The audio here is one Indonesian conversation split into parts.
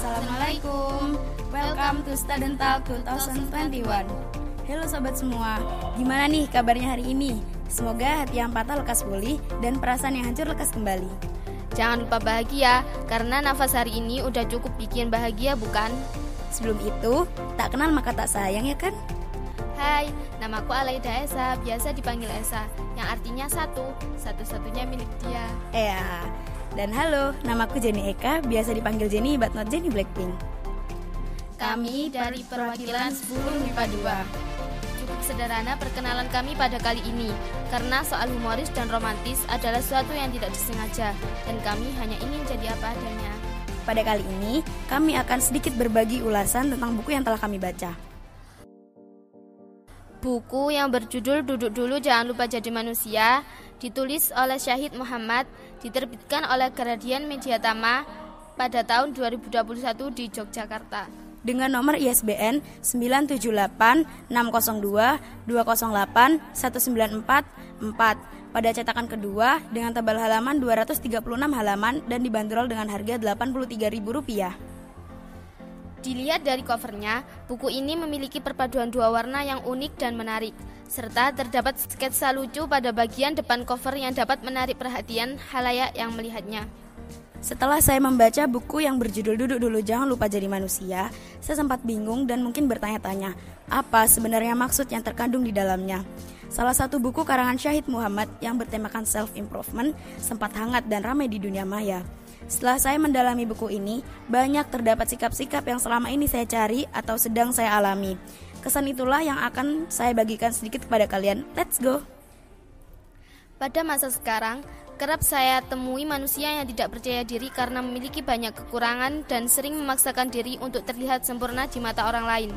Assalamualaikum Welcome to Student Talk 2021 Halo sobat semua Gimana nih kabarnya hari ini? Semoga hati yang patah lekas pulih Dan perasaan yang hancur lekas kembali Jangan lupa bahagia Karena nafas hari ini udah cukup bikin bahagia bukan? Sebelum itu, tak kenal maka tak sayang ya kan? Hai, namaku Alaida Esa Biasa dipanggil Esa Yang artinya satu Satu-satunya milik dia Ya, dan halo, namaku Jenny Eka, biasa dipanggil Jenny but not Jenny Blackpink. Kami dari perwakilan 10 MIPA 2. Cukup sederhana perkenalan kami pada kali ini, karena soal humoris dan romantis adalah sesuatu yang tidak disengaja, dan kami hanya ingin jadi apa adanya. Pada kali ini, kami akan sedikit berbagi ulasan tentang buku yang telah kami baca. Buku yang berjudul Duduk Dulu Jangan Lupa Jadi Manusia ditulis oleh Syahid Muhammad, diterbitkan oleh Guardian Media Tama pada tahun 2021 di Yogyakarta. Dengan nomor ISBN 978-602-208-1944 pada cetakan kedua dengan tebal halaman 236 halaman dan dibanderol dengan harga Rp83.000. Dilihat dari covernya, buku ini memiliki perpaduan dua warna yang unik dan menarik, serta terdapat sketsa lucu pada bagian depan cover yang dapat menarik perhatian halayak yang melihatnya. Setelah saya membaca buku yang berjudul Duduk Dulu Jangan Lupa Jadi Manusia, saya sempat bingung dan mungkin bertanya-tanya, apa sebenarnya maksud yang terkandung di dalamnya. Salah satu buku karangan Syahid Muhammad yang bertemakan self-improvement sempat hangat dan ramai di dunia maya. Setelah saya mendalami buku ini, banyak terdapat sikap-sikap yang selama ini saya cari atau sedang saya alami. Kesan itulah yang akan saya bagikan sedikit kepada kalian. Let's go! Pada masa sekarang, kerap saya temui manusia yang tidak percaya diri karena memiliki banyak kekurangan dan sering memaksakan diri untuk terlihat sempurna di mata orang lain.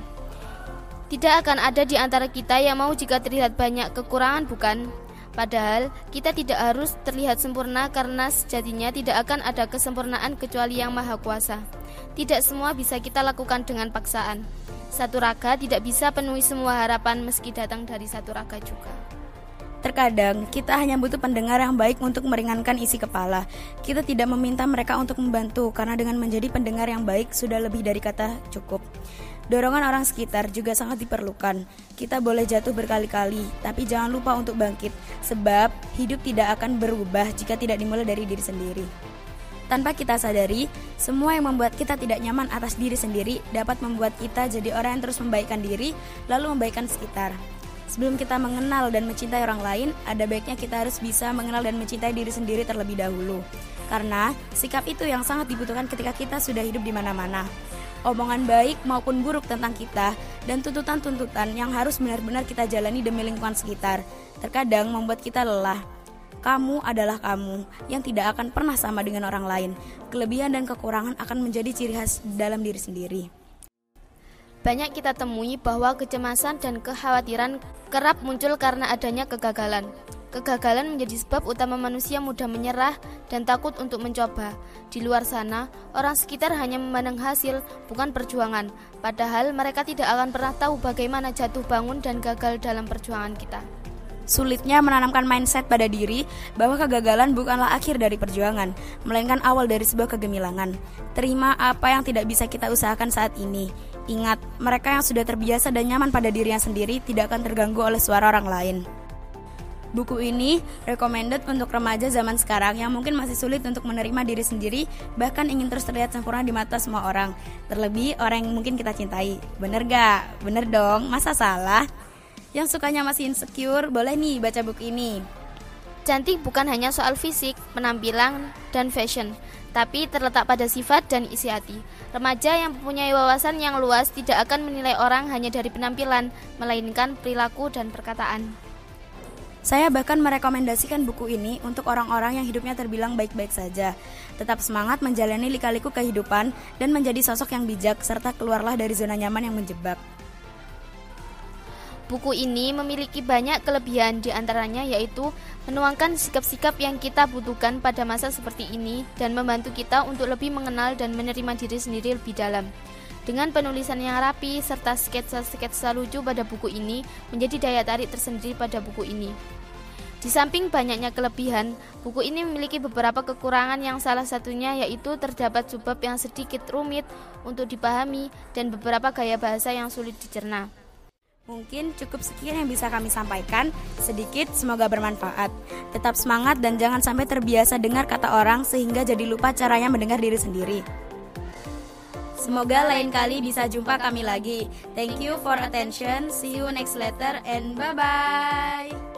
Tidak akan ada di antara kita yang mau jika terlihat banyak kekurangan, bukan? Padahal kita tidak harus terlihat sempurna karena sejatinya tidak akan ada kesempurnaan kecuali yang maha kuasa. Tidak semua bisa kita lakukan dengan paksaan. Satu raga tidak bisa penuhi semua harapan meski datang dari satu raga juga. Terkadang kita hanya butuh pendengar yang baik untuk meringankan isi kepala. Kita tidak meminta mereka untuk membantu karena dengan menjadi pendengar yang baik sudah lebih dari kata cukup. Dorongan orang sekitar juga sangat diperlukan. Kita boleh jatuh berkali-kali, tapi jangan lupa untuk bangkit, sebab hidup tidak akan berubah jika tidak dimulai dari diri sendiri. Tanpa kita sadari, semua yang membuat kita tidak nyaman atas diri sendiri dapat membuat kita jadi orang yang terus membaikkan diri, lalu membaikkan sekitar. Sebelum kita mengenal dan mencintai orang lain, ada baiknya kita harus bisa mengenal dan mencintai diri sendiri terlebih dahulu. Karena sikap itu yang sangat dibutuhkan ketika kita sudah hidup di mana-mana omongan baik maupun buruk tentang kita, dan tuntutan-tuntutan yang harus benar-benar kita jalani demi lingkungan sekitar, terkadang membuat kita lelah. Kamu adalah kamu yang tidak akan pernah sama dengan orang lain. Kelebihan dan kekurangan akan menjadi ciri khas dalam diri sendiri. Banyak kita temui bahwa kecemasan dan kekhawatiran kerap muncul karena adanya kegagalan. Kegagalan menjadi sebab utama manusia mudah menyerah dan takut untuk mencoba. Di luar sana, orang sekitar hanya memandang hasil, bukan perjuangan. Padahal mereka tidak akan pernah tahu bagaimana jatuh bangun dan gagal dalam perjuangan kita. Sulitnya menanamkan mindset pada diri bahwa kegagalan bukanlah akhir dari perjuangan, melainkan awal dari sebuah kegemilangan. Terima apa yang tidak bisa kita usahakan saat ini. Ingat, mereka yang sudah terbiasa dan nyaman pada dirinya sendiri tidak akan terganggu oleh suara orang lain. Buku ini recommended untuk remaja zaman sekarang yang mungkin masih sulit untuk menerima diri sendiri, bahkan ingin terus terlihat sempurna di mata semua orang. Terlebih orang yang mungkin kita cintai. Bener gak? Bener dong, masa salah? Yang sukanya masih insecure, boleh nih baca buku ini. Cantik bukan hanya soal fisik, penampilan, dan fashion, tapi terletak pada sifat dan isi hati. Remaja yang mempunyai wawasan yang luas tidak akan menilai orang hanya dari penampilan, melainkan perilaku dan perkataan. Saya bahkan merekomendasikan buku ini untuk orang-orang yang hidupnya terbilang baik-baik saja. Tetap semangat menjalani lika-liku kehidupan dan menjadi sosok yang bijak serta keluarlah dari zona nyaman yang menjebak. Buku ini memiliki banyak kelebihan di antaranya yaitu menuangkan sikap-sikap yang kita butuhkan pada masa seperti ini dan membantu kita untuk lebih mengenal dan menerima diri sendiri lebih dalam. Dengan penulisan yang rapi serta sketsa-sketsa lucu pada buku ini menjadi daya tarik tersendiri pada buku ini. Di samping banyaknya kelebihan, buku ini memiliki beberapa kekurangan yang salah satunya yaitu terdapat subbab yang sedikit rumit untuk dipahami dan beberapa gaya bahasa yang sulit dicerna. Mungkin cukup sekian yang bisa kami sampaikan, sedikit semoga bermanfaat. Tetap semangat dan jangan sampai terbiasa dengar kata orang sehingga jadi lupa caranya mendengar diri sendiri. Semoga lain kali bisa jumpa kami lagi. Thank you for attention. See you next letter and bye bye.